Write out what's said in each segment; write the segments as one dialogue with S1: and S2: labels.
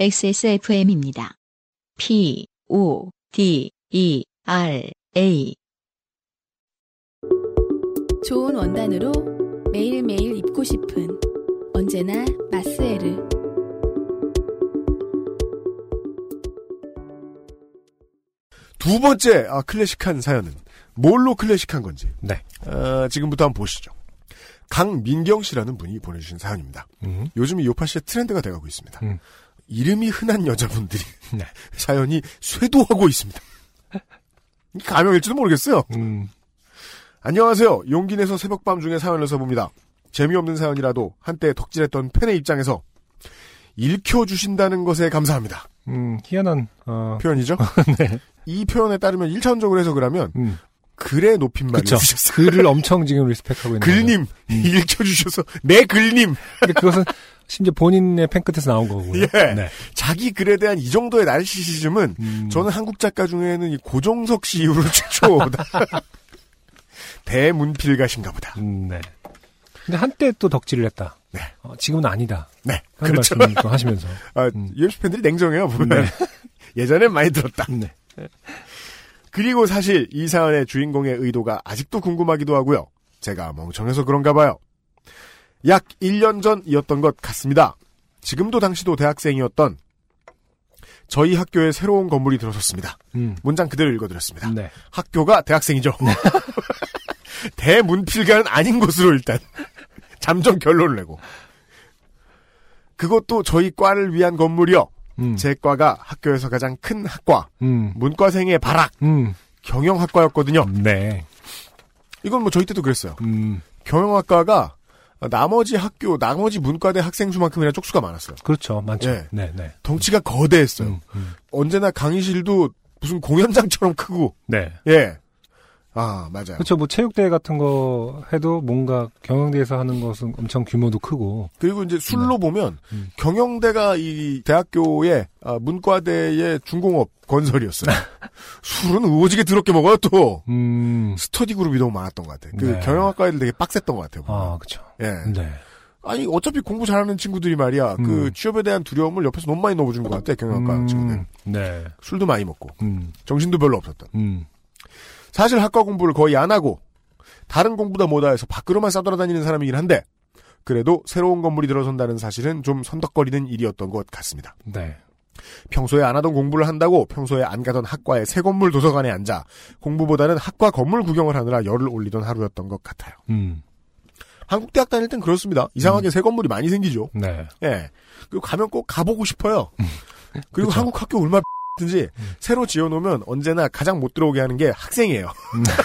S1: XSFM입니다. P, O, D, E, R, A.
S2: 좋은 원단으로 매일매일 입고 싶은 언제나 마스에르.
S3: 두 번째 아, 클래식한 사연은 뭘로 클래식한 건지
S4: 네.
S3: 어, 지금부터 한번 보시죠. 강민경 씨라는 분이 보내주신 사연입니다.
S4: 음.
S3: 요즘 이 요파 씨의 트렌드가 돼가고 있습니다.
S4: 음.
S3: 이름이 흔한 여자분들이
S4: 네.
S3: 사연이 쇄도하고 있습니다. 이게 가명일지도 모르겠어요.
S4: 음.
S3: 안녕하세요. 용기 내서 새벽밤 중에 사연을 써봅니다. 재미없는 사연이라도 한때 덕질했던 팬의 입장에서 읽혀주신다는 것에 감사합니다.
S4: 음, 희한한, 어,
S3: 표현이죠?
S4: 네.
S3: 이 표현에 따르면 1차원적으로 해석을 하면
S4: 음.
S3: 글의 높임말을. 주셨어요.
S4: 글을 엄청 지금 리스펙하고 있는.
S3: 글님 읽혀주셔서 내 글님.
S4: 근데 그것은 심지어 본인의 팬 끝에서 나온 거고요.
S3: 예.
S4: 네.
S3: 자기 글에 대한 이 정도의 나르시시즘은
S4: 음.
S3: 저는 한국 작가 중에는 이 고종석 씨 이후로 최초다. 대문필가신가 보다.
S4: 음, 네. 근데 한때 또 덕질을 했다.
S3: 네.
S4: 어, 지금은 아니다.
S3: 네. 그렇죠.
S4: 말씀을 또 하시면서.
S3: 아,
S4: 음.
S3: UFC 팬들이 냉정해요, 보면. 예전엔 많이 들었다.
S4: 네.
S3: 그리고 사실 이 사연의 주인공의 의도가 아직도 궁금하기도 하고요. 제가 멍청해서 그런가 봐요. 약 1년 전이었던 것 같습니다. 지금도 당시도 대학생이었던 저희 학교에 새로운 건물이 들어섰습니다.
S4: 음.
S3: 문장 그대로 읽어드렸습니다.
S4: 네.
S3: 학교가 대학생이죠. 대문필가는 아닌 것으로 일단 잠정 결론을 내고 그것도 저희 과를 위한 건물이요.
S4: 음.
S3: 제 과가 학교에서 가장 큰 학과,
S4: 음.
S3: 문과생의 바락,
S4: 음.
S3: 경영학과였거든요.
S4: 네.
S3: 이건 뭐 저희 때도 그랬어요.
S4: 음.
S3: 경영학과가 나머지 학교, 나머지 문과대 학생 수만큼이나 쪽수가 많았어요.
S4: 그렇죠. 많죠.
S3: 예.
S4: 네, 네.
S3: 덩치가 거대했어요.
S4: 음, 음.
S3: 언제나 강의실도 무슨 공연장처럼 크고,
S4: 네.
S3: 예. 아, 맞아요.
S4: 그렇죠. 뭐 체육대회 같은 거 해도 뭔가 경영대에서 하는 것은 엄청 규모도 크고.
S3: 그리고 이제 술로 보면
S4: 음.
S3: 경영대가 이 대학교의 아, 문과대의 중공업 건설이었어요. 술은 오지게 더럽게 먹어요 또.
S4: 음.
S3: 스터디 그룹이 너무 많았던 것 같아요. 그
S4: 네.
S3: 경영학과 애들 되게 빡셌던 것 같아요. 보면.
S4: 아, 그렇죠.
S3: 예.
S4: 네.
S3: 아니 어차피 공부 잘하는 친구들이 말이야.
S4: 음.
S3: 그 취업에 대한 두려움을 옆에서 너무 많이 넣어준 것 같아. 경영학과 친구들.
S4: 음. 네.
S3: 술도 많이 먹고
S4: 음.
S3: 정신도 별로 없었던.
S4: 음.
S3: 사실 학과 공부를 거의 안 하고 다른 공부다 뭐다 해서 밖으로만 싸돌아다니는 사람이긴 한데 그래도 새로운 건물이 들어선다는 사실은 좀 선덕거리는 일이었던 것 같습니다.
S4: 네.
S3: 평소에 안 하던 공부를 한다고 평소에 안 가던 학과의 새 건물 도서관에 앉아 공부보다는 학과 건물 구경을 하느라 열을 올리던 하루였던 것 같아요.
S4: 음.
S3: 한국 대학 다닐 땐 그렇습니다. 이상하게 새 건물이 많이 생기죠.
S4: 네.
S3: 예. 그리고 가면 꼭 가보고 싶어요. 그리고
S4: 그쵸.
S3: 한국 학교 얼마 든지 새로 지어놓으면 언제나 가장 못 들어오게 하는 게 학생이에요.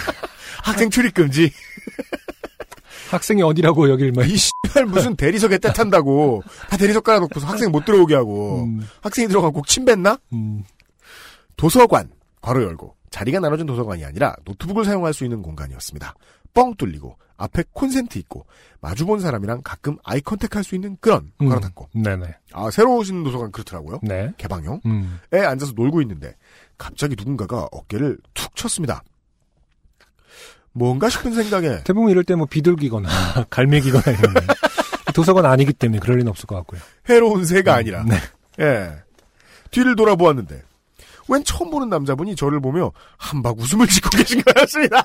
S3: 학생 출입 금지.
S4: 학생이 어디라고 여길 뭐.
S3: 이 씨발 무슨 대리석에 때 탄다고 다 대리석 깔아놓고서 학생 못 들어오게 하고
S4: 음.
S3: 학생이 들어가면 꼭 침뱉나?
S4: 음.
S3: 도서관 괄호 열고 자리가 나눠진 도서관이 아니라 노트북을 사용할 수 있는 공간이었습니다. 뻥 뚫리고 앞에 콘센트 있고 마주본 사람이랑 가끔 eye contact 할 수 있는 그런
S4: 음.
S3: 닫고
S4: 네네.
S3: 아 새로 오신 도서관 그렇더라고요.
S4: 네.
S3: 개방형
S4: 음.
S3: 에 앉아서 놀고 있는데 갑자기 누군가가 어깨를 툭 쳤습니다. 뭔가 싶은 생각에
S4: 대부분 이럴 때 뭐 비둘기거나 갈매기거나 이런 거. 도서관 아니기 때문에 그럴 리는 없을 것 같고요.
S3: 해로운 새가 아니라
S4: 네.
S3: 예 뒤를 돌아보았는데 웬 처음 보는 남자분이 저를 보며 한박 웃음을 짓고 계신 거였습니다.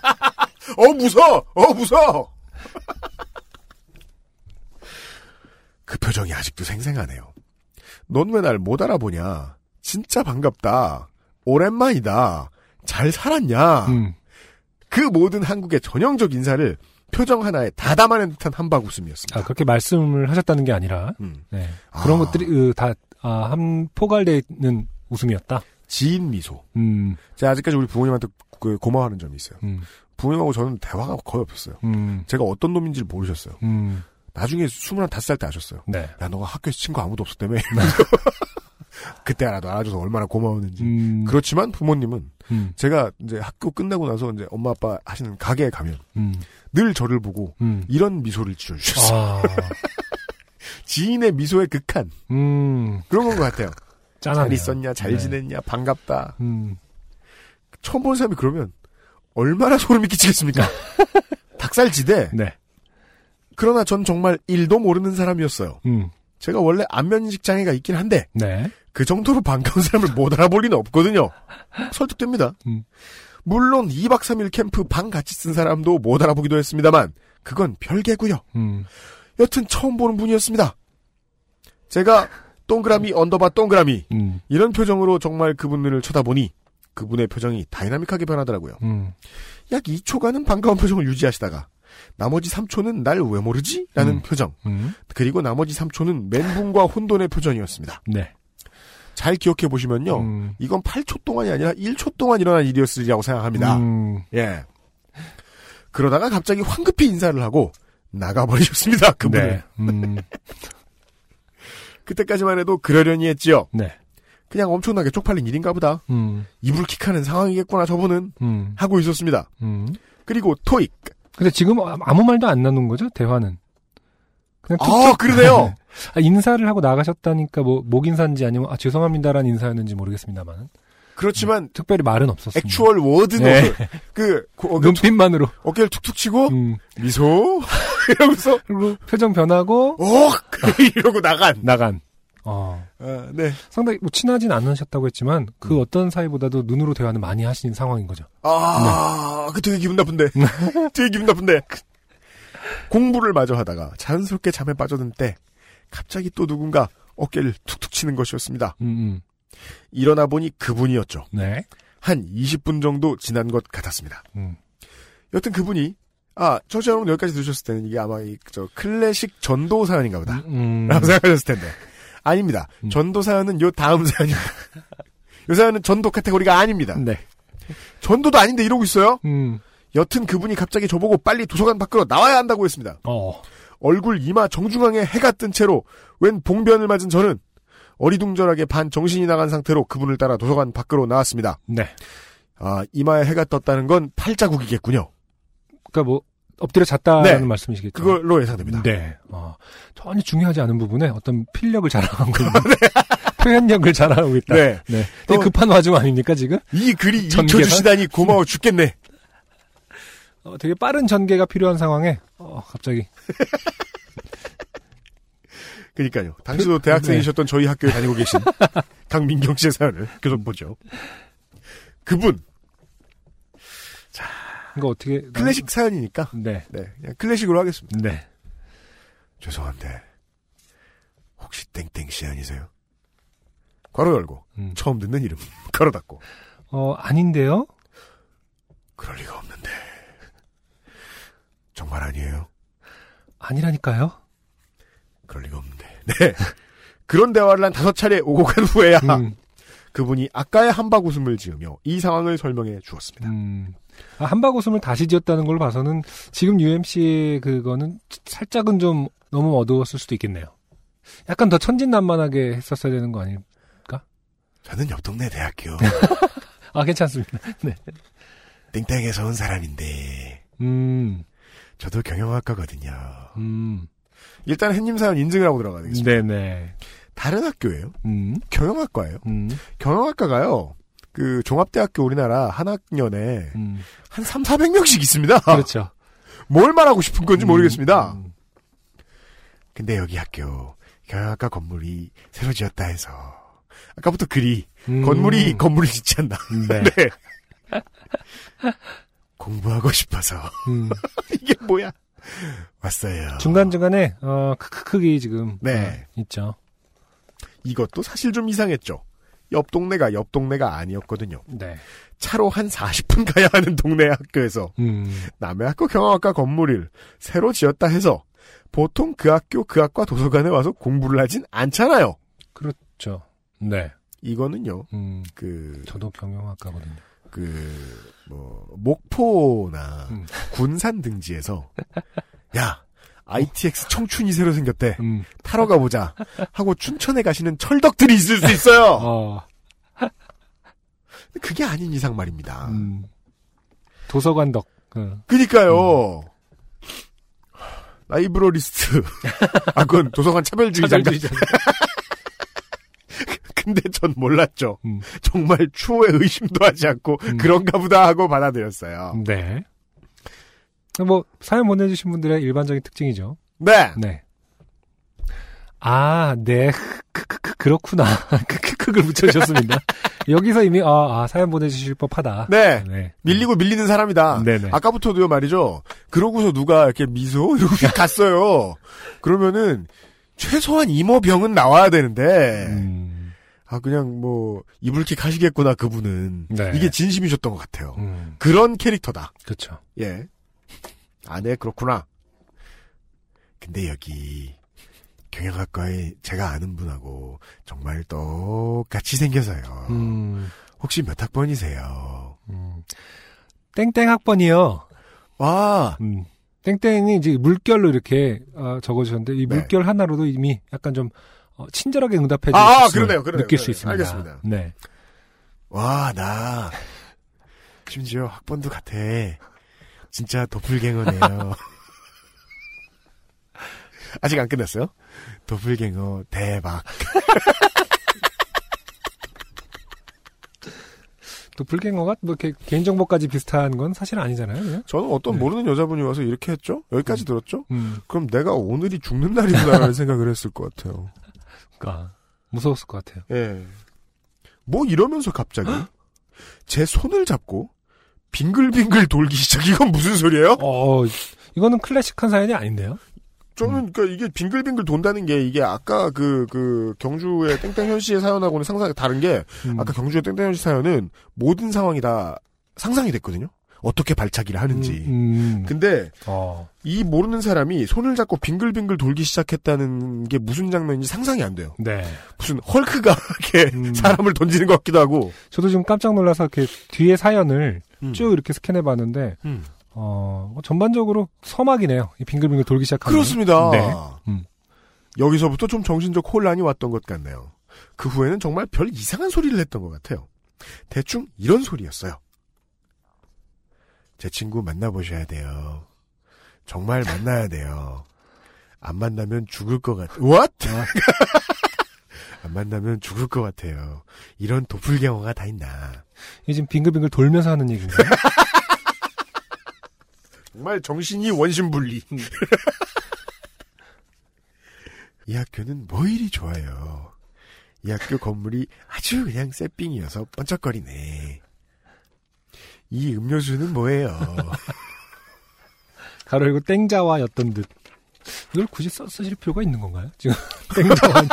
S3: 어 무서, 어 무서. 그 표정이 아직도 생생하네요. 넌 왜 날 못 알아보냐? 진짜 반갑다. 오랜만이다. 잘 살았냐?
S4: 음.
S3: 그 모든 한국의 전형적 인사를 표정 하나에 다 담아낸 듯한 한박 웃음이었습니다.
S4: 아, 그렇게 말씀을 하셨다는 게 아니라,
S3: 음.
S4: 네. 그런
S3: 아.
S4: 것들이, 으, 다, 아, 한, 포괄되어 있는 웃음이었다.
S3: 지인 미소.
S4: 음,
S3: 제가 아직까지 우리 부모님한테 그 고마워하는 점이 있어요.
S4: 음,
S3: 부모님하고 저는 대화가 거의 없었어요.
S4: 음,
S3: 제가 어떤 놈인지를 모르셨어요.
S4: 음,
S3: 나중에 25살 때 아셨어요.
S4: 네.
S3: 야, 너가 학교에서 친구 아무도 없었다며. 그때 알아도 알아줘서 얼마나 고마웠는지.
S4: 음,
S3: 그렇지만 부모님은
S4: 음,
S3: 제가 이제 학교 끝나고 나서 이제 엄마 아빠 하시는 가게에 가면
S4: 음,
S3: 늘 저를 보고
S4: 음.
S3: 이런 미소를 지어주셨어요.
S4: 아,
S3: 지인의 미소의 극한.
S4: 음,
S3: 그런 건 것 같아요.
S4: 짠하네요.
S3: 잘 있었냐, 잘
S4: 네.
S3: 지냈냐, 반갑다.
S4: 음,
S3: 처음 보는 사람이 그러면 얼마나 소름이 끼치겠습니까? 닭살지대.
S4: 네.
S3: 그러나 전 정말 일도 모르는 사람이었어요.
S4: 음,
S3: 제가 원래 안면인식 장애가 있긴 한데
S4: 네.
S3: 그 정도로 반가운 사람을 못 알아볼 리는 없거든요. 설득됩니다.
S4: 음.
S3: 물론 2박 3일 캠프 방 같이 쓴 사람도 못 알아보기도 했습니다만 그건 별개고요.
S4: 음.
S3: 여튼 처음 보는 분이었습니다. 제가 동그라미 underbar 동그라미
S4: 음.
S3: 이런 표정으로 정말 그분을 쳐다보니 그분의 표정이 dynamic하게 변하더라고요.
S4: 음.
S3: 약 2초간은 반가운 표정을 유지하시다가 나머지 3초는 날 왜 모르지? 라는
S4: 음.
S3: 표정
S4: 음.
S3: 그리고 나머지 3초는 멘붕과 혼돈의 표정이었습니다.
S4: 네.
S3: 잘 기억해 보시면요.
S4: 음.
S3: 이건 8초 동안이 아니라 1초 동안 일어난 일이었으리라고 생각합니다.
S4: 음.
S3: 예. 그러다가 갑자기 황급히 인사를 하고 나가버리셨습니다. 그분을.
S4: 네. 음.
S3: 그때까지만 해도 그러려니 했지요.
S4: 네.
S3: 그냥 엄청나게 쪽팔린 일인가 보다.
S4: 음.
S3: 이불 킥하는 상황이겠구나 저분은
S4: 음.
S3: 하고 있었습니다.
S4: 음.
S3: 그리고 토익.
S4: 근데 지금 아무 말도 안 나눈 거죠? 대화는. 그냥
S3: 아
S4: 툭툭.
S3: 그러네요.
S4: 아, 인사를 하고 나가셨다니까 뭐 목인사인지 아니면 아, 죄송합니다라는 인사였는지 모르겠습니다만
S3: 그렇지만
S4: 특별히 말은 없었습니다.
S3: actual word
S4: 네.
S3: 노트 그그 어깨,
S4: 눈빛만으로.
S3: 어깨를 툭툭 치고
S4: 음.
S3: 미소 이러면서
S4: 그리고 표정 변하고
S3: 억 이러고 나간.
S4: 나간. 어.
S3: 아, 네.
S4: 상당히 뭐 친하진 않으셨다고 했지만 그 어떤 사이보다도 눈으로 대화는 많이 하신 상황인 거죠.
S3: 아, 그 되게 기분 나쁜데. 되게 기분 나쁜데. 공부를 마저 하다가 자연스럽게 잠에 빠져든 때 갑자기 또 누군가 어깨를 툭툭 치는 것이었습니다.
S4: 음, 음.
S3: 일어나 보니 그분이었죠.
S4: 네.
S3: 한 20분 정도 지난 것 같았습니다.
S4: 음.
S3: 여튼 그분이 아, 청취자 여러분 여기까지 들으셨을 때는 이게 아마 이, 저, 클래식 전도 사연인가 보다.
S4: 음.
S3: 라고 생각하셨을 텐데. 아닙니다.
S4: 음.
S3: 전도 사연은 요 다음 사연입니다. 요 사연은 전도 카테고리가 아닙니다.
S4: 네.
S3: 전도도 아닌데 이러고 있어요?
S4: 음.
S3: 여튼 그분이 갑자기 저보고 빨리 도서관 밖으로 나와야 한다고 했습니다.
S4: 어.
S3: 얼굴 이마 정중앙에 해가 뜬 채로 웬 봉변을 맞은 저는 어리둥절하게 반 정신이 나간 상태로 그분을 따라 도서관 밖으로 나왔습니다.
S4: 네.
S3: 아, 이마에 해가 떴다는 건 팔자국이겠군요.
S4: 그러니까 뭐 엎드려 잤다는
S3: 네.
S4: 말씀이시겠죠.
S3: 그걸로 예상됩니다.
S4: 네. 어, 전혀 중요하지 않은 부분에 어떤 필력을 자랑하고 있는
S3: 네.
S4: 표현력을 자랑하고 있다.
S3: 네.
S4: 네.
S3: 어.
S4: 급한 와중 아닙니까 지금?
S3: 이 글이
S4: 전개가?
S3: 읽혀주시다니 고마워 죽겠네.
S4: 어, 되게 빠른 전개가 필요한 상황에 어, 갑자기
S3: 그니까요. 당시도 대학생이셨던 저희 학교에 다니고 계신 강민경 씨의 사연을 계속 보죠. 그분,
S4: 이거 어떻게
S3: 클래식 사연이니까,
S4: 네.
S3: 네, 그냥 클래식으로 하겠습니다.
S4: 네.
S3: 죄송한데, 혹시 땡땡 씨 아니세요? 괄호 열고,
S4: 음.
S3: 처음 듣는 이름, 괄호 닫고.
S4: 어 아닌데요?
S3: 그럴 리가 없는데. 정말 아니에요?
S4: 아니라니까요.
S3: 그럴 리가 없는데. 네. 그런 대화를 한 다섯 차례 오고 간 후에야
S4: 음,
S3: 그분이 아까의 한박 웃음을 지으며 이 상황을 설명해 주었습니다.
S4: 음. 아, 한박 웃음을 다시 지었다는 걸로 봐서는 지금 UMC의 그거는 살짝은 좀 너무 어두웠을 수도 있겠네요. 약간 더 천진난만하게 했었어야 되는 거 아닐?
S3: 저는 옆 동네 대학교
S4: 아 괜찮습니다.
S3: 땡땡에서 온 사람인데
S4: 음,
S3: 저도 경영학과거든요.
S4: 음,
S3: 일단 햇님 사연 인증을 하고 들어가야 되겠습니다.
S4: 네네.
S3: 다른 학교예요.
S4: 음,
S3: 경영학과예요.
S4: 음,
S3: 경영학과가요. 그 종합대학교 우리나라 한 학년에
S4: 음.
S3: 한 3, 400명씩 있습니다.
S4: 그렇죠.
S3: 뭘 말하고 싶은 건지 모르겠습니다.
S4: 음,
S3: 근데 여기 학교 경영학과 건물이 새로 지었다 해서 아까부터 글이
S4: 음.
S3: 건물이 건물을 짓지 않나.
S4: 네.
S3: 네. 공부하고 싶어서
S4: 음.
S3: 이게 뭐야? 왔어요.
S4: 중간중간에 어 크크크기 지금
S3: 네.
S4: 어, 있죠.
S3: 이것도 사실 좀 이상했죠. 옆 동네가 옆 동네가 아니었거든요.
S4: 네.
S3: 차로 한 40분 가야 하는 동네 학교에서
S4: 음.
S3: 남의 학교 경영학과 건물을 새로 지었다 해서 보통 그 학교 그 학과 도서관에 와서 공부를 하진 않잖아요.
S4: 그렇죠. 네.
S3: 이거는요.
S4: 음.
S3: 그
S4: 저도 경영학과거든요.
S3: 그, 뭐, 목포나
S4: 음.
S3: 군산 등지에서, 야, ITX 청춘이 새로 생겼대.
S4: 음.
S3: 타러 가보자. 하고 춘천에 가시는 철덕들이 있을 수 있어요.
S4: 어.
S3: 그게 아닌 이상 말입니다.
S4: 음. 도서관 덕. 어.
S3: 그니까요. 라이브러리스트. 아, 그건 도서관 차별주의자인가? 근데 전 몰랐죠.
S4: 음.
S3: 정말 추호에 의심도 하지 않고
S4: 음.
S3: 그런가 보다 하고 받아들였어요.
S4: 네. 뭐 사연 보내주신 분들의 일반적인 특징이죠.
S3: 네.
S4: 네. 아, 네. 크크크 그렇구나. 크크크를 붙여주셨습니다. 여기서 이미 아, 아, 사연 보내주실 법하다.
S3: 네.
S4: 네.
S3: 밀리고 밀리는 사람이다.
S4: 네네.
S3: 아까부터도요 말이죠. 그러고서 누가 이렇게 미소 이러고 갔어요. 그러면은 최소한 이모병은 나와야 되는데
S4: 음,
S3: 아 그냥 뭐 이불킥 하시겠구나 그분은
S4: 네.
S3: 이게 진심이셨던 것 같아요.
S4: 음,
S3: 그런 캐릭터다.
S4: 그렇죠.
S3: 예. 아, 네, 그렇구나. 근데 여기 경영학과에 제가 아는 분하고 정말 똑같이 생겨서요.
S4: 음,
S3: 혹시 몇 학번이세요?
S4: 음. 땡땡 학번이요.
S3: 와,
S4: 음. 땡땡이 이제 물결로 이렇게 어, 적어주셨는데 이
S3: 네.
S4: 물결 하나로도 이미 약간 좀 어, 친절하게 응답해 주실
S3: 아,
S4: 수
S3: 그러네요, 그러네요,
S4: 느낄 수
S3: 그러네요.
S4: 있습니다.
S3: 알겠습니다.
S4: 네.
S3: 와, 나 심지어 학번도 같아. 진짜 도플갱어네요. 아직 안 끝났어요? 도플갱어 대박.
S4: 또 불갱어가 뭐 이렇게 개인정보까지 비슷한 건 사실 아니잖아요. 그냥?
S3: 저는 어떤
S4: 네.
S3: 모르는 여자분이 와서 이렇게 했죠? 여기까지 들었죠?
S4: 음,
S3: 그럼 내가 오늘이 죽는 날이구나라는 생각을 했을 것 같아요.
S4: 그러니까 무서웠을 것 같아요.
S3: 예. 뭐 이러면서 갑자기 제 손을 잡고 빙글빙글 돌기 시작. 이건 무슨 소리예요?
S4: 어, 이거는 클래식한 사연이 아닌데요?
S3: 저는 그러니까 이게 빙글빙글 돈다는 게 이게 아까 그 그 경주의 땡땡현 씨의 사연하고는 상상이 다른 게
S4: 음,
S3: 아까 경주의 땡땡현 씨 사연은 모든 상황이 다 상상이 됐거든요. 어떻게 발차기를 하는지.
S4: 음, 음.
S3: 근데
S4: 어,
S3: 이 모르는 사람이 손을 잡고 빙글빙글 돌기 시작했다는 게 무슨 장면인지 상상이 안 돼요.
S4: 네.
S3: 무슨 헐크가 이렇게
S4: 음.
S3: 사람을 던지는 것 같기도 하고.
S4: 저도 지금 깜짝 놀라서 이렇게 뒤에 사연을
S3: 음.
S4: 쭉 이렇게 스캔해 봤는데,
S3: 음.
S4: 어, 전반적으로 서막이네요. 이 빙글빙글 돌기 시작하면.
S3: 그렇습니다.
S4: 네. 음.
S3: 여기서부터 좀 정신적 혼란이 왔던 것 같네요. 그 후에는 정말 별 이상한 소리를 했던 것 같아요. 대충 이런 소리였어요. 제 친구 만나보셔야 돼요. 정말 만나야 돼요. 안 만나면 죽을 것 같, what? 안 만나면 죽을 것 같아요. 이런 도플갱어가 다 있나.
S4: 이게 지금 빙글빙글 돌면서 하는 얘기인가요?
S3: 정말 정신이 원심분리. 이 학교는 뭐 이리 좋아요. 이 학교 건물이 아주 그냥 새삥이어서 번쩍거리네. 이 음료수는 뭐예요?
S4: 가로 열고 땡자와였던 듯. 이걸 굳이 써, 쓰실 필요가 있는 건가요? 지금 땡자와.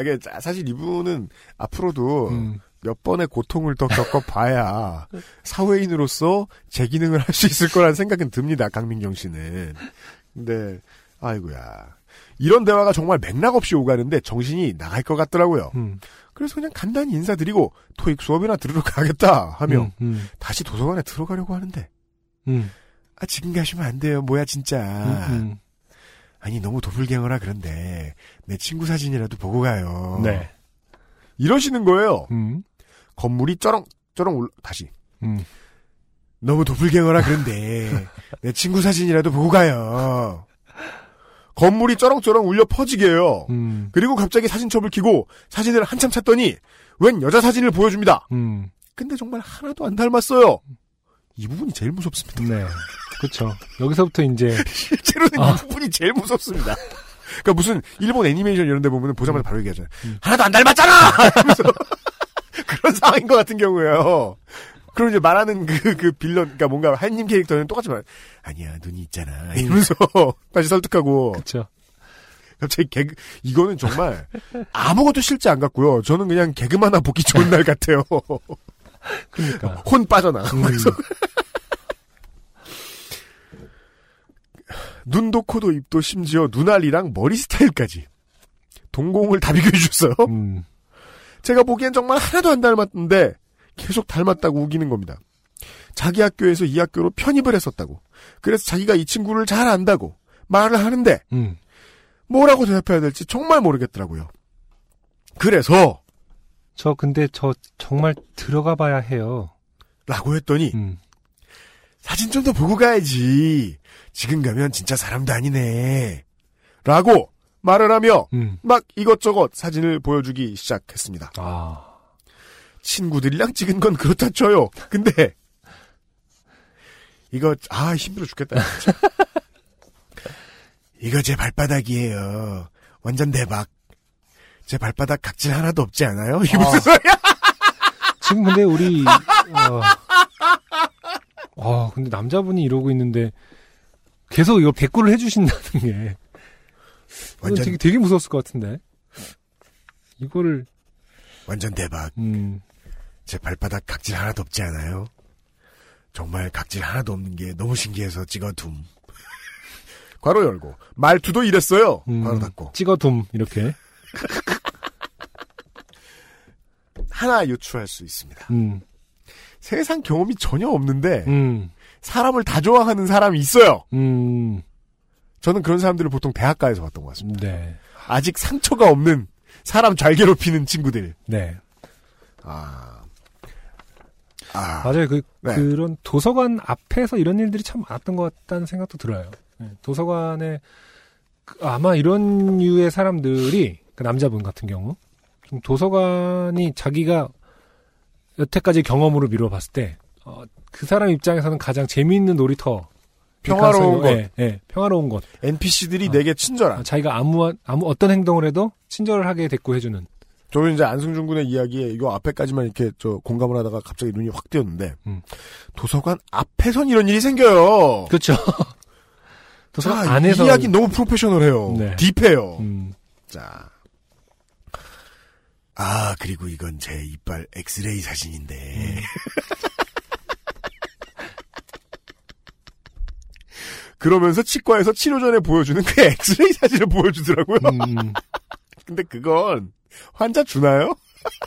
S3: 이게 사실 이분은 앞으로도
S4: 음,
S3: 몇 번의 고통을 더 겪어봐야 사회인으로서 제 기능을 할 수 있을 거라는 생각은 듭니다. 강민경 씨는. 근데 아이고야. 이런 대화가 정말 맥락 없이 오가는데 정신이 나갈 것 같더라고요.
S4: 음,
S3: 그래서 그냥 간단히 인사드리고 토익 수업이나 들으러 가겠다 하며
S4: 음, 음,
S3: 다시 도서관에 들어가려고 하는데
S4: 음,
S3: 아 지금 가시면 안 돼요. 뭐야 진짜. 아니 너무 도플갱어라 그런데 내 친구 사진이라도 보고 가요.
S4: 네.
S3: 이러시는 거예요.
S4: 음,
S3: 건물이 쩌렁 쩌렁 올라 다시
S4: 음.
S3: 너무 도플갱어라 그런데 내 친구 사진이라도 보고 가요. 건물이 쩌렁쩌렁 울려 퍼지게요.
S4: 음,
S3: 그리고 갑자기 사진첩을 켜고 사진을 한참 찾더니 웬 여자 사진을 보여줍니다.
S4: 음,
S3: 근데 정말 하나도 안 닮았어요. 이 부분이 제일 무섭습니다.
S4: 네. 그렇죠. 여기서부터 이제
S3: 실제로는
S4: 아.
S3: 이 부분이 제일 무섭습니다. 그러니까 무슨 일본 애니메이션 이런 데 보면 보자마자 바로 얘기하잖아요.
S4: 음.
S3: 하나도 안 닮았잖아! 그런 상황인 것 같은 경우예요. 그럼 이제 말하는 그, 그 빌런, 그러니까 뭔가 한님 캐릭터는 똑같이 말, 아니야, 눈이 있잖아. 이러면서 다시 설득하고.
S4: 그렇죠.
S3: 갑자기 개그, 이거는 정말 아무것도 실제 안 같고요. 저는 그냥 개그만 하나 보기 좋은 날 같아요.
S4: 그러니까.
S3: 혼 빠져나.
S4: 음,
S3: 눈도 코도 입도 심지어 눈알이랑 머리 스타일까지. 동공을 다 비교해 주셨어요.
S4: 음,
S3: 제가 보기엔 정말 하나도 안 닮았는데 계속 닮았다고 우기는 겁니다. 자기 학교에서 이 학교로 편입을 했었다고. 그래서 자기가 이 친구를 잘 안다고 말을 하는데
S4: 음.
S3: 뭐라고 대답해야 될지 정말 모르겠더라고요. 그래서
S4: 저 근데 저 정말 들어가 봐야 해요.
S3: 라고 했더니
S4: 음,
S3: 사진 좀 더 보고 가야지. 지금 가면 진짜 사람도 아니네. 라고 말을 하며
S4: 음.
S3: 막 이것저것 사진을 보여주기 시작했습니다.
S4: 아,
S3: 친구들이랑 찍은 건 그렇다 쳐요. 근데 이거 아 힘들어 죽겠다. 이거 제 발바닥이에요. 완전 대박. 제 발바닥 각질 하나도 없지 않아요? 이게 무슨
S4: 아.
S3: 소리야?
S4: 지금 근데 우리 어, 아 근데 남자분이 이러고 있는데 계속 이거 대꾸를 해주신다는 게
S3: 완전,
S4: 되게 되게 무서웠을 것 같은데 이거를
S3: 완전 대박.
S4: 음
S3: 제 발바닥 각질 하나도 없지 않아요? 정말 각질 하나도 없는 게 너무 신기해서 찍어둠. 괄호 열고. 말투도 이랬어요.
S4: 음,
S3: 괄호 닫고.
S4: 찍어둠 이렇게
S3: 하나 유추할 수 있습니다.
S4: 음
S3: 세상 경험이 전혀 없는데
S4: 음,
S3: 사람을 다 좋아하는 사람이 있어요.
S4: 음,
S3: 저는 그런 사람들을 보통 대학가에서 봤던 것 같습니다.
S4: 네,
S3: 아직 상처가 없는 사람 잘 괴롭히는 친구들.
S4: 네.
S3: 아. 아.
S4: 맞아요. 그,
S3: 네.
S4: 그런 도서관 앞에서 이런 일들이 참 많았던 것 같다는 생각도 들어요. 네, 도서관에 그 아마 이런 유의 사람들이 그 남자분 같은 경우 좀 도서관이 자기가 여태까지 경험으로 미뤄 봤을 때 어, 그 사람 입장에서는 가장 재미있는 놀이터
S3: 평화로운 곳.
S4: 예, 예, 평화로운 곳.
S3: NPC들이
S4: 아.
S3: 내게 친절한.
S4: 아, 자기가 아무 아무 어떤 행동을 해도 친절하게 대꾸해주는.
S3: 저는 이제 안승준 군의 이야기에 이거 앞에까지만 이렇게 저 공감을 하다가 갑자기 눈이 확 뜨였는데
S4: 음.
S3: 도서관 앞에선 이런 일이 생겨요.
S4: 그렇죠. 도서관
S3: 자,
S4: 안에서
S3: 이 이야기 너무 프로페셔널해요.
S4: 네.
S3: 딥해요.
S4: 음,
S3: 자. 아, 그리고 이건 제 이빨 엑스레이 사진인데.
S4: 음.
S3: 그러면서 치과에서 치료 전에 보여주는 그 엑스레이 사진을 보여주더라고요.
S4: 음,
S3: 근데 그건 환자 주나요?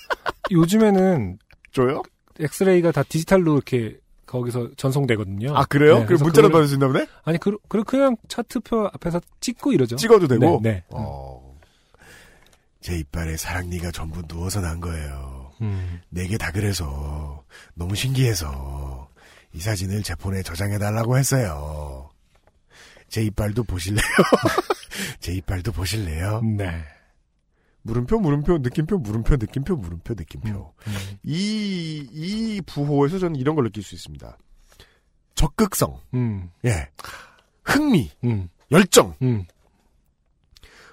S4: 요즘에는
S3: 줘요?
S4: 엑스레이가 다 디지털로 이렇게 거기서 전송되거든요.
S3: 아, 그래요?
S4: 네,
S3: 그럼 문자로 받을 수 있나 보네?
S4: 아니 그, 그 그냥 차트표 앞에서 찍고 이러죠.
S3: 찍어도 되고?
S4: 네. 네.
S3: 어. 제 이빨에 사랑니가 전부 누워서 난 거예요.
S4: 음,
S3: 네개 다 그래서 너무 신기해서 이 사진을 제 폰에 저장해 달라고 했어요. 제 이빨도 보실래요? 제 이빨도 보실래요?
S4: 네.
S3: 물음표, 물음표, 느낌표, 물음표, 느낌표, 물음표, 느낌표.
S4: 음,
S3: 이, 이 부호에서 저는 이런 걸 느낄 수 있습니다. 적극성,
S4: 음,
S3: 예. 흥미,
S4: 음,
S3: 열정,
S4: 음,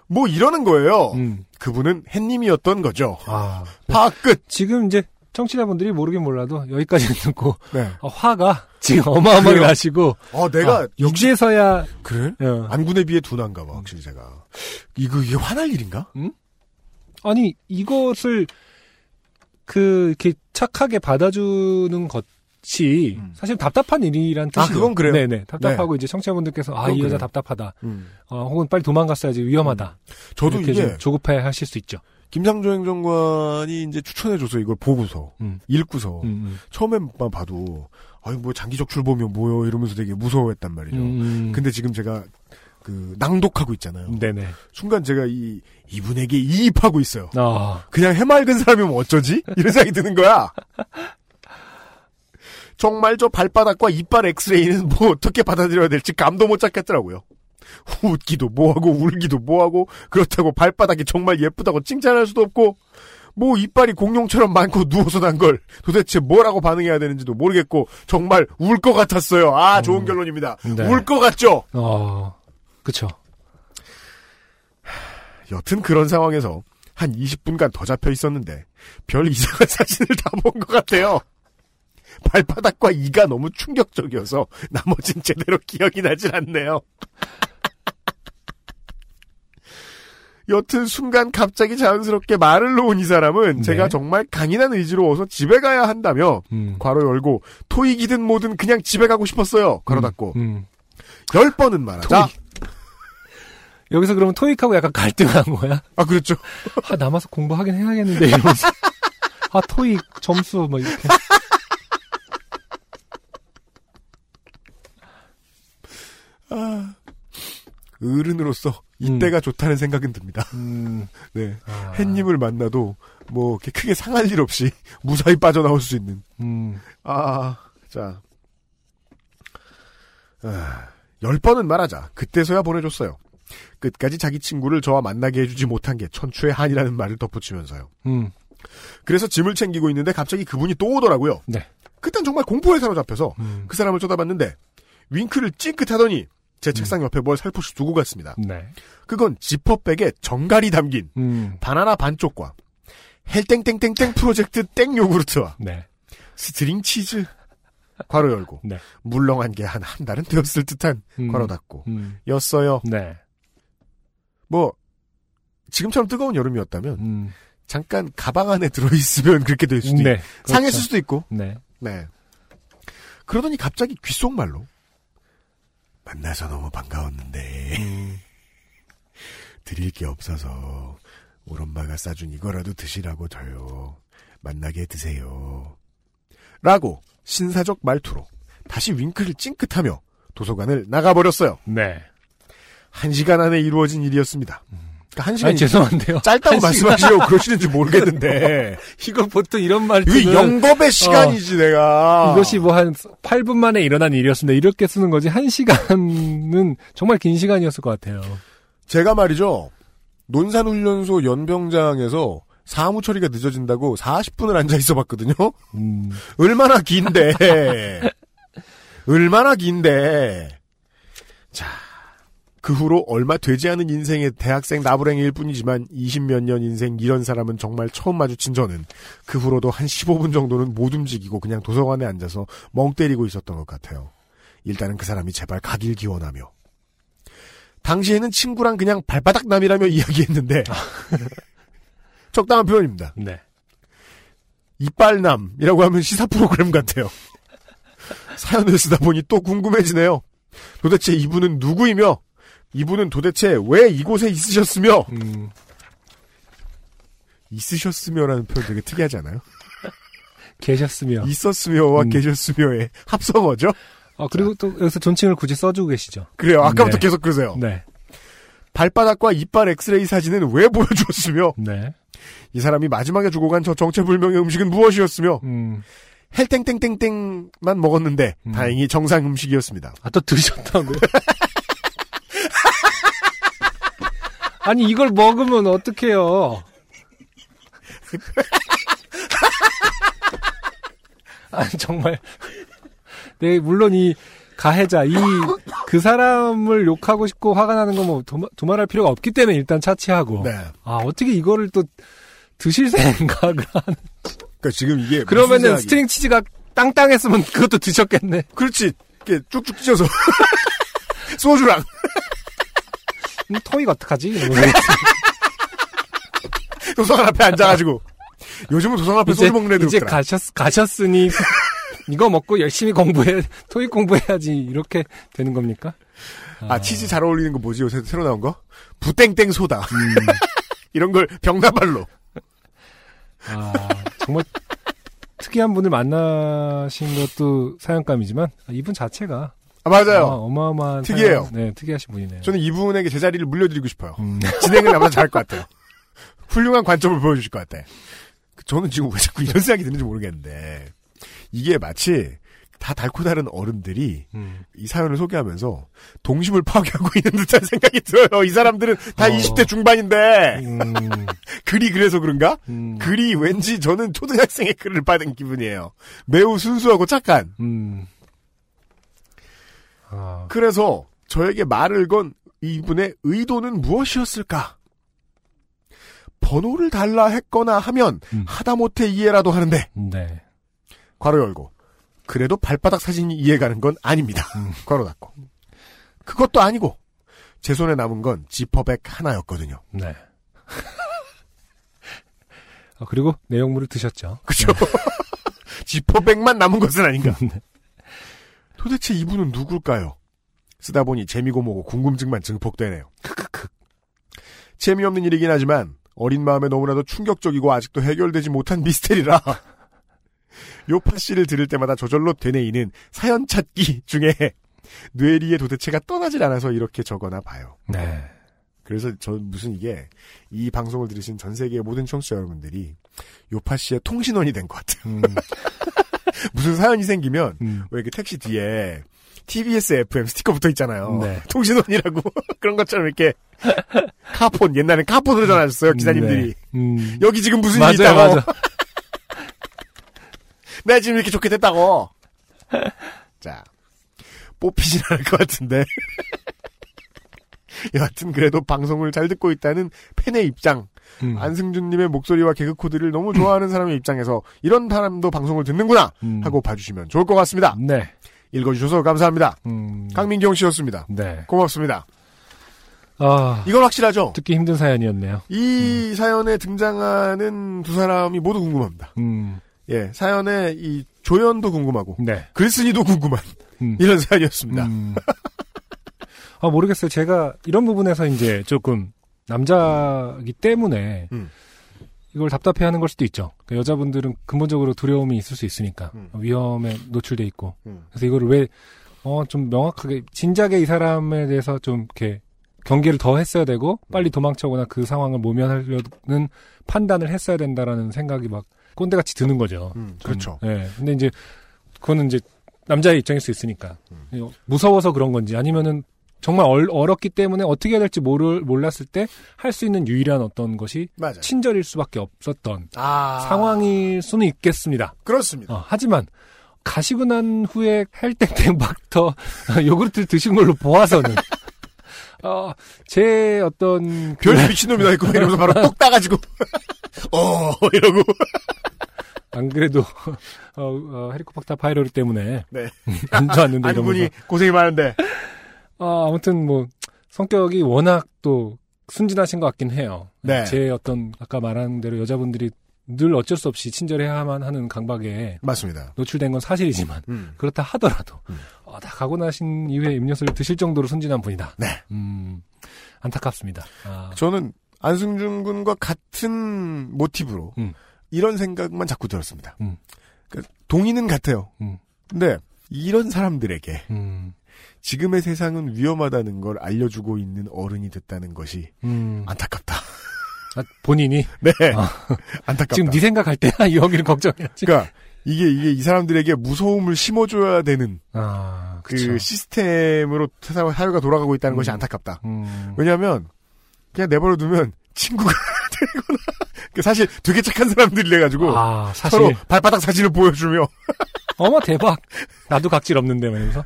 S3: 뭐 이러는 거예요.
S4: 음.
S3: 그분은 햇님이었던 거죠.
S4: 아,
S3: 파악 끝.
S4: 지금 이제 청취자분들이 모르긴 몰라도 여기까지 듣고
S3: 네.
S4: 어, 화가 지금 어마어마하게. 나시고
S3: 어, 내가
S4: 아, 육지에서야
S3: 그래?
S4: 어.
S3: 안군에 비해 둔한가 봐, 확실히 제가. 이거, 이게 화날 일인가?
S4: 아니 이것을 그 이렇게 착하게 받아주는 것 이
S3: 음.
S4: 사실 답답한 일이란
S3: 아,
S4: 뜻이죠.
S3: 그건 그래요.
S4: 네네 답답하고 이제 청취자분들께서 아 이 여자
S3: 그래요.
S4: 답답하다.
S3: 음.
S4: 어, 혹은 빨리 도망갔어야지 위험하다.
S3: 저도
S4: 이렇게
S3: 이게
S4: 좀 조급해 하실 수 있죠.
S3: 김상조 행정관이 이제 추천해줘서 이걸 보고서,
S4: 음.
S3: 읽고서,
S4: 음, 음.
S3: 처음에만 봐도, 아니, 뭐 장기적 출범이면 뭐요? 이러면서 되게 무서워했단 말이죠.
S4: 음,
S3: 근데 지금 제가, 그, 낭독하고 있잖아요.
S4: 네네.
S3: 순간 제가 이, 이분에게 이입하고 있어요.
S4: 아,
S3: 그냥 해맑은 사람이면 어쩌지? 이런 생각이 드는 거야. 정말 저 발바닥과 이빨 엑스레이는 뭐 어떻게 받아들여야 될지 감도 못 잡겠더라고요. 웃기도 뭐하고 울기도 뭐하고 그렇다고 발바닥이 정말 예쁘다고 칭찬할 수도 없고 뭐 이빨이 공룡처럼 많고 누워서 난 걸 도대체 뭐라고 반응해야 되는지도 모르겠고 정말 울 것 같았어요. 아 좋은
S4: 음.
S3: 결론입니다.
S4: 네.
S3: 울것 같죠?
S4: 어, 그쵸.
S3: 여튼 그런 상황에서 한 20분간 더 잡혀 있었는데 별 이상한 사진을 다 본 것 같아요. 발바닥과 이가 너무 충격적이어서 나머진 제대로 기억이 나질 않네요. 여튼 순간 갑자기 자연스럽게 말을 놓은 이 사람은
S4: 네.
S3: 제가 정말 강인한 의지로 어서 집에 가야 한다며
S4: 음.
S3: 괄호 열고 토익이든 뭐든 그냥 집에 가고 싶었어요. 괄호 닫고
S4: 음.
S3: 열 번은 말하자.
S4: 토익. 여기서 그러면 토익하고 약간 갈등한 거야?
S3: 아 그렇죠.
S4: 아, 남아서 공부하긴 해야겠는데, 이러면서. 아, 토익 점수, 뭐, 이렇게.
S3: 어른으로서 이때가 좋다는 생각은 듭니다.
S4: 음.
S3: 네.
S4: 아.
S3: 햇님을 만나도 뭐 이렇게 크게 상할 일 없이 무사히 빠져나올 수 있는.
S4: 음.
S3: 아, 자. 아, 열 번은 말하자. 그때서야 보내줬어요. 끝까지 자기 친구를 저와 만나게 해주지 못한 게 천추의 한이라는 말을 덧붙이면서요.
S4: 음.
S3: 그래서 짐을 챙기고 있는데 갑자기 그분이 또 오더라고요.
S4: 네.
S3: 그땐 정말 공포에 사로잡혀서
S4: 음.
S3: 그 사람을 쳐다봤는데 윙크를 찡긋하더니 제 책상 옆에 뭘 살포시 두고 갔습니다.
S4: 네.
S3: 그건 지퍼백에 정갈히 담긴
S4: 음.
S3: 바나나 반쪽과 헬땡땡땡땡 프로젝트 땡 요구르트와
S4: 네.
S3: string 치즈 괄호 열고
S4: 네.
S3: 물렁한 게 한 한 달은 되었을 듯한
S4: 음.
S3: 괄호 닫고
S4: 음.
S3: 였어요.
S4: 네.
S3: 뭐 지금처럼 뜨거운 여름이었다면
S4: 음.
S3: 잠깐 가방 안에 들어있으면 그렇게 될 수도 있고
S4: 네.
S3: 상했을
S4: 그렇죠.
S3: 수도 있고
S4: 네.
S3: 네. 그러더니 갑자기 귓속말로 만나서 너무 반가웠는데
S4: 음.
S3: 드릴 게 없어서 우리 엄마가 싸준 이거라도 드시라고 줘요. 만나게 드세요. 라고 신사적 말투로 다시 윙크를 찡긋하며 도서관을 나가버렸어요.
S4: 네.
S3: 한 시간 안에 이루어진 일이었습니다. 그러니까 한 시간이
S4: 아니, 죄송한데요.
S3: 짧다고
S4: 한 시간.
S3: 말씀하시려고 그러시는지 모르겠는데
S4: 이거 보통 이런 말투는
S3: 이게 영겁의 시간이지 내가
S4: 이것이 뭐 한 8분 만에 일어난 일이었습니다. 이렇게 쓰는 거지. 한 시간은 정말 긴 시간이었을 것 같아요.
S3: 제가 말이죠. 논산훈련소 연병장에서 사무 처리가 늦어진다고 40분을 앉아 있어 봤거든요.
S4: 음.
S3: 얼마나 긴데. 얼마나 긴데. 자. 그 후로 얼마 되지 않은 인생의 대학생 나부랭이일 뿐이지만 20몇 년 인생 이런 사람은 정말 처음 마주친 저는 그 후로도 한 15분 정도는 못 움직이고 그냥 도서관에 앉아서 멍 때리고 있었던 것 같아요. 일단은 그 사람이 제발 가길 기원하며. 당시에는 친구랑 그냥 발바닥 남이라며 이야기했는데 적당한 표현입니다.
S4: 네.
S3: 이빨남이라고 하면 시사 프로그램 같아요. 사연을 쓰다 보니 또 궁금해지네요. 도대체 이분은 누구이며 이분은 도대체 왜 이곳에 있으셨으며
S4: 음.
S3: 있으셨으며라는 표현 되게 특이하지 않아요?
S4: 계셨으며.
S3: 있었으며와
S4: 음.
S3: 계셨으며의 합성어죠?
S4: 아, 그리고 또 여기서 존칭을 굳이 써주고 계시죠.
S3: 그래요. 아까부터
S4: 네.
S3: 계속 그러세요.
S4: 네.
S3: 발바닥과 이빨 엑스레이 사진은 왜 보여주었으며
S4: 네.
S3: 이 사람이 마지막에 주고 간 저 정체불명의 음식은 무엇이었으며
S4: 음.
S3: 헬땡땡땡땡만 먹었는데
S4: 음.
S3: 다행히 정상 음식이었습니다.
S4: 아, 또 들으셨다고 요? 아니, 이걸 먹으면 어떡해요? 아니, 정말. 네, 물론 이 가해자, 이, 그 사람을 욕하고 싶고 화가 나는 건뭐 두말할 필요가 없기 때문에 일단 차치하고.
S3: 네.
S4: 아, 어떻게 이거를 또 드실 생각을 하는.
S3: 그러니까 지금 이게
S4: 그러면은 string 치즈가 딴딴했으면 그것도 드셨겠네.
S3: 그렇지. 이렇게 쭉쭉 찢어서 소주랑
S4: 음, 토익 어떡하지?
S3: 도서관 앞에 앉아가지고 요즘은 도서관 앞에
S4: 이제,
S3: 소주 먹는 애들
S4: 이제
S3: 없더라.
S4: 가셨, 가셨으니, 이거 먹고 열심히 공부해, 토익 공부해야지, 이렇게 되는 겁니까?
S3: 아 치즈 잘 어울리는 거 뭐지 요새 새로 나온 거? 부땡땡 소다
S4: 음,
S3: 이런 걸 병나발로
S4: 아, 정말 특이한 분을 만나신 것도 사연감이지만, 아, 이분 자체가.
S3: 아 맞아요.
S4: 아, 어마어마한.
S3: 특이해요.
S4: 사연- 네, 특이하신 분이네요.
S3: 저는 이분에게 제 자리를 물려드리고 싶어요.
S4: 음,
S3: 진행을 나보다 잘할 것 같아요. 훌륭한 관점을 보여주실 것 같아. 저는 지금 왜 자꾸 이런 생각이 드는지 모르겠는데 이게 마치 다 달고 다른 어른들이
S4: 음.
S3: 이 사연을 소개하면서 동심을 파괴하고 있는 듯한 생각이 들어요. 이 사람들은 다
S4: 어.
S3: 20대 중반인데
S4: 음,
S3: 글이 그래서 그런가?
S4: 음,
S3: 글이 왠지 저는 초등학생의 글을 받은 기분이에요. 매우 순수하고 착한.
S4: 음. 아,
S3: 그래서 저에게 말을 건 이분의 의도는 무엇이었을까? 번호를 달라 했거나 하면
S4: 음.
S3: 하다못해 이해라도 하는데
S4: 네.
S3: 괄호 열고 그래도 발바닥 사진이 이해가는 건 아닙니다.
S4: 음.
S3: 괄호 닫고 그것도 아니고 제 손에 남은 건 지퍼백 하나였거든요.
S4: 네. 아, 그리고 내용물을 드셨죠.
S3: 그죠? 지퍼백만 남은 것은 아닌가?
S4: 네.
S3: 도대체 이분은 누굴까요? 쓰다 보니 재미고 뭐고 궁금증만 증폭되네요. 크크크. 재미없는 일이긴 하지만 어린 마음에 너무나도 충격적이고 아직도 해결되지 못한 미스테리라. 요파 씨를 들을 때마다 저절로 되뇌이는 사연 찾기 중에 뇌리의 도대체가 떠나질 않아서 이렇게 적어나 봐요.
S4: 네.
S3: 그래서 저 무슨 이게 이 방송을 들으신 전 세계의 모든 청취자 여러분들이 요파 씨의 통신원이 된 것 같아요.
S4: 음,
S3: 무슨 사연이 생기면
S4: 음.
S3: 왜 이렇게 택시 뒤에 TBS FM 스티커 붙어 있잖아요.
S4: 네.
S3: 통신원이라고 그런 것처럼 이렇게 카폰 옛날엔 카폰으로 전화했어요 기사님들이
S4: 네. 음.
S3: 여기 지금 무슨 일이
S4: 맞아요,
S3: 있다고
S4: 맞아.
S3: 내가 지금 이렇게 좋게 됐다고 자 뽑히진 않을 것 같은데 여하튼 그래도 방송을 잘 듣고 있다는 팬의 입장,
S4: 음.
S3: 안승준님의 목소리와 개그 코드를 너무 좋아하는 사람의 입장에서 이런 사람도 방송을 듣는구나
S4: 음.
S3: 하고 봐주시면 좋을 것 같습니다.
S4: 네.
S3: 읽어주셔서 감사합니다.
S4: 음.
S3: 강민경 씨였습니다.
S4: 네.
S3: 고맙습니다.
S4: 아,
S3: 이건 확실하죠?
S4: 듣기 힘든 사연이었네요.
S3: 이 사연에 등장하는 두 사람이 모두 궁금합니다.
S4: 음.
S3: 예, 사연의 이 조연도 궁금하고
S4: 네.
S3: 글쓴이도 궁금한
S4: 음.
S3: 이런 사연이었습니다.
S4: 음. 아, 모르겠어요. 제가 이런 부분에서 이제 조금 남자기 때문에
S3: 음.
S4: 이걸 답답해 하는 걸 수도 있죠. 그러니까 여자분들은 근본적으로 두려움이 있을 수 있으니까.
S3: 음.
S4: 위험에 노출돼 있고.
S3: 음.
S4: 그래서 이거를 왜, 어, 좀 명확하게, 진작에 이 사람에 대해서 좀 이렇게 경계를 더 했어야 되고, 빨리 도망쳐거나 그 상황을 모면하려는 판단을 했어야 된다라는 생각이 막 꼰대같이 드는 거죠.
S3: 음,
S4: 좀,
S3: 그렇죠.
S4: 예. 근데 이제, 그거는 이제 남자의 입장일 수 있으니까.
S3: 음.
S4: 무서워서 그런 건지, 아니면은 정말 얼, 얼었기 때문에 어떻게 해야 될지 모를, 몰랐을 때 할 수 있는 유일한 어떤 것이
S3: 맞아요.
S4: 친절일 수밖에 없었던
S3: 아,
S4: 상황일 수는 있겠습니다.
S3: 그렇습니다.
S4: 어, 하지만 가시고 난 후에 헬땡땡 박터 요구르트를 드신 걸로 보아서는 어, 제 어떤 그-
S3: 별 미친놈이다 했고 이러면서 바로 똑 따가지고 어 이러고
S4: 안 그래도 어, 어, 헤리코박터 파이로리 때문에
S3: 네.
S4: 안 좋았는데
S3: 안 분이 고생이 많은데
S4: 어, 아무튼 뭐 성격이 워낙 또 순진하신 것 같긴 해요.
S3: 네.
S4: 제 어떤 아까 말한 대로 여자분들이 늘 어쩔 수 없이 친절해야만 하는 강박에
S3: 맞습니다.
S4: 노출된 건 사실이지만
S3: 음.
S4: 그렇다 하더라도
S3: 음.
S4: 어, 다 가고 나신 이후에 음료수를 드실 정도로 순진한 분이다.
S3: 네.
S4: 음, 안타깝습니다. 아,
S3: 저는 안승준 군과 같은 모티브로
S4: 음.
S3: 이런 생각만 자꾸 들었습니다.
S4: 음.
S3: 그러니까 동의는 같아요.
S4: 음.
S3: 근데 이런 사람들에게
S4: 음,
S3: 지금의 세상은 위험하다는 걸 알려주고 있는 어른이 됐다는 것이
S4: 음.
S3: 안타깝다.
S4: 아, 본인이
S3: 네,
S4: 아.
S3: 안타깝다.
S4: 지금 네 생각할 때야 이 여기를 걱정해야지.
S3: 그러니까 이게 이게 이 사람들에게 무서움을 심어줘야 되는
S4: 아,
S3: 그. 시스템으로 세상 사회가 돌아가고 있다는
S4: 음.
S3: 것이 안타깝다.
S4: 음,
S3: 왜냐하면 그냥 내버려 두면 친구가 되거나 그 사실 되게 착한 사람들이래 가지고
S4: 아, 사실
S3: 서로 발바닥 사진을 보여주며
S4: 어머 대박. 나도 각질 없는데 말면서.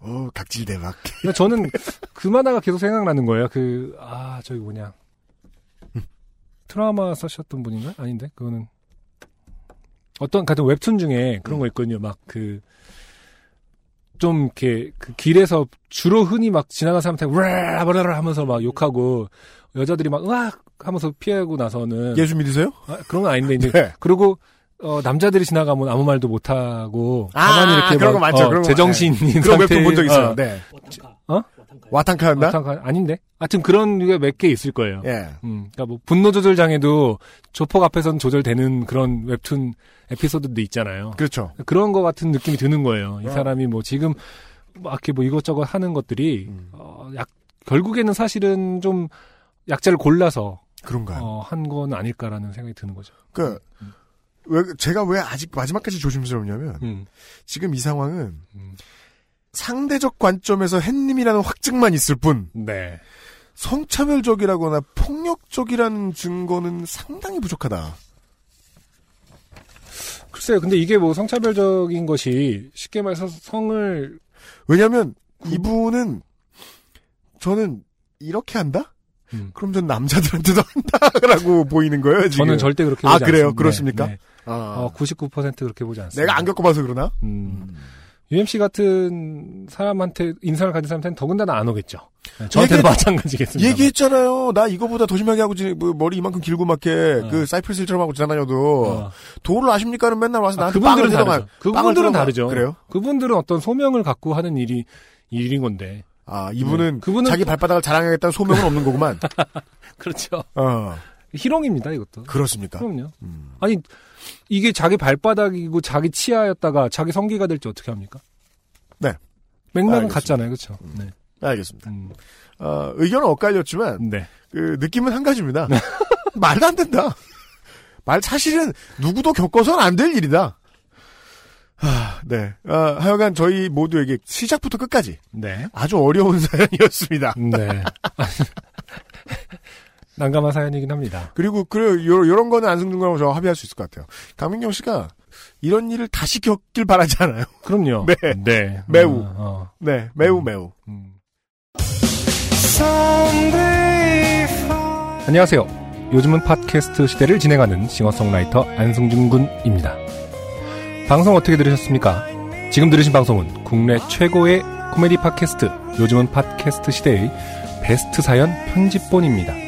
S3: 어 각질 대박.
S4: 저는 그 만화가 계속 생각나는 거예요. 그, 아, 저기 뭐냐. 트라우마 쓰셨던 분인가? 아닌데? 그거는. 어떤, 같은 웹툰 중에 그런 거 있거든요. 막 그, 좀 이렇게 그 길에서 주로 흔히 막 지나가는 사람한테 뭐라라 하면서 막 욕하고 여자들이 막 으악 하면서 피하고 나서는
S3: 예수 믿으세요?
S4: 아, 그런 건 아닌데 이제
S3: 네.
S4: 그리고 어, 남자들이 지나가면 아무 말도 못 하고
S3: 아,
S4: 가만히 이렇게
S3: 그런
S4: 막. 어,
S3: 그런 거
S4: 제정신인
S3: 그런
S4: 상태
S3: 웹툰 본적 있어요.
S4: 어,
S3: 네.
S4: 어?
S3: 와탕카였나?
S4: 와탕카- 아닌데? 하여튼 그런 류가 몇 개 있을 거예요.
S3: 예.
S4: 음, 그러니까 뭐 분노 조절 장애도 조폭 앞에서는 조절되는 그런 웹툰 에피소드도 있잖아요.
S3: 그렇죠.
S4: 그런 거 같은 느낌이 드는 거예요. 이
S3: 어.
S4: 사람이 뭐 지금 막 이렇게 뭐 이것저것 하는 것들이
S3: 음.
S4: 어, 약 결국에는 사실은 좀 약자를 골라서
S3: 그런가요?
S4: 어, 한 건 아닐까라는 생각이 드는 거죠.
S3: 그, 왜, 제가 왜 아직 마지막까지 조심스럽냐면,
S4: 음,
S3: 지금 이 상황은
S4: 음.
S3: 상대적 관점에서 햇님이라는 확증만 있을 뿐,
S4: 네.
S3: 성차별적이라거나 폭력적이라는 증거는 상당히 부족하다.
S4: 글쎄요, 근데 이게 뭐 성차별적인 것이 쉽게 말해서 성을
S3: 왜냐면, 이분은, 저는, 이렇게 한다?
S4: 음,
S3: 그럼 전 남자들한테도 한다라고 보이는 거예요, 지금.
S4: 저는 절대 그렇게
S3: 아,
S4: 보지
S3: 그래요?
S4: 않습니다.
S3: 그렇습니까?
S4: 네, 네.
S3: 아,
S4: 어, 99% 그렇게 보지 않습니다.
S3: 내가 안 겪어봐서 그러나?
S4: 음, UMC 같은 사람한테 인상을 가진 사람한테는 더군다나 안 오겠죠. 네, 저한테도
S3: 얘기-
S4: 마찬가지겠습니다.
S3: 얘기했잖아요. 나 이거보다 더 심하게 하고, 지- 뭐 머리 이만큼 길고 막게,
S4: 어.
S3: 그, 사이프리스 힐처럼 하고 지나다녀도,
S4: 어.
S3: 도를 아십니까는 맨날 와서
S4: 아,
S3: 나한테
S4: 그분들은
S3: 빵을
S4: 다르죠. 그분들은 다르죠.
S3: 그래요?
S4: 그분들은 어떤 소명을 갖고 하는 일이 일인 건데.
S3: 아, 이분은,
S4: 네. 그분은
S3: 자기
S4: 또-
S3: 발바닥을 자랑하겠다는 소명은 없는 거구만.
S4: 그렇죠.
S3: 어,
S4: 희롱입니다, 이것도.
S3: 그렇습니까?
S4: 그럼요.
S3: 음.
S4: 아니 이게 자기 발바닥이고 자기 치아였다가 자기 성기가 될지 어떻게 합니까?
S3: 네.
S4: 맥락은
S3: 알겠습니다.
S4: 같잖아요, 그렇죠? 네.
S3: 알겠습니다.
S4: 음,
S3: 어, 의견은 엇갈렸지만,
S4: 네.
S3: 그, 느낌은 한 가지입니다. 말도 안 된다. 말, 사실은, 누구도 겪어서는 안 될 일이다. 하, 네. 아, 하여간 저희 모두에게 시작부터 끝까지
S4: 네.
S3: 아주 어려운 사연이었습니다.
S4: 네. 난감한 사연이긴 합니다.
S3: 그리고 그 요, 요런 거는 안승준 군하고 저 합의할 수 있을 것 같아요. 강민경 씨가 이런 일을 다시 겪길 바라지 않아요.
S4: 그럼요.
S3: 네.
S4: 네.
S3: 매우.
S4: 어, 어.
S3: 네, 매우
S4: 음.
S3: 매우.
S4: 음. 안녕하세요. 요즘은 팟캐스트 시대를 진행하는 싱어송라이터 안승준 군입니다. 방송 어떻게 들으셨습니까? 지금 들으신 방송은 국내 최고의 코미디 팟캐스트 요즘은 팟캐스트 시대의 베스트 사연 편집본입니다.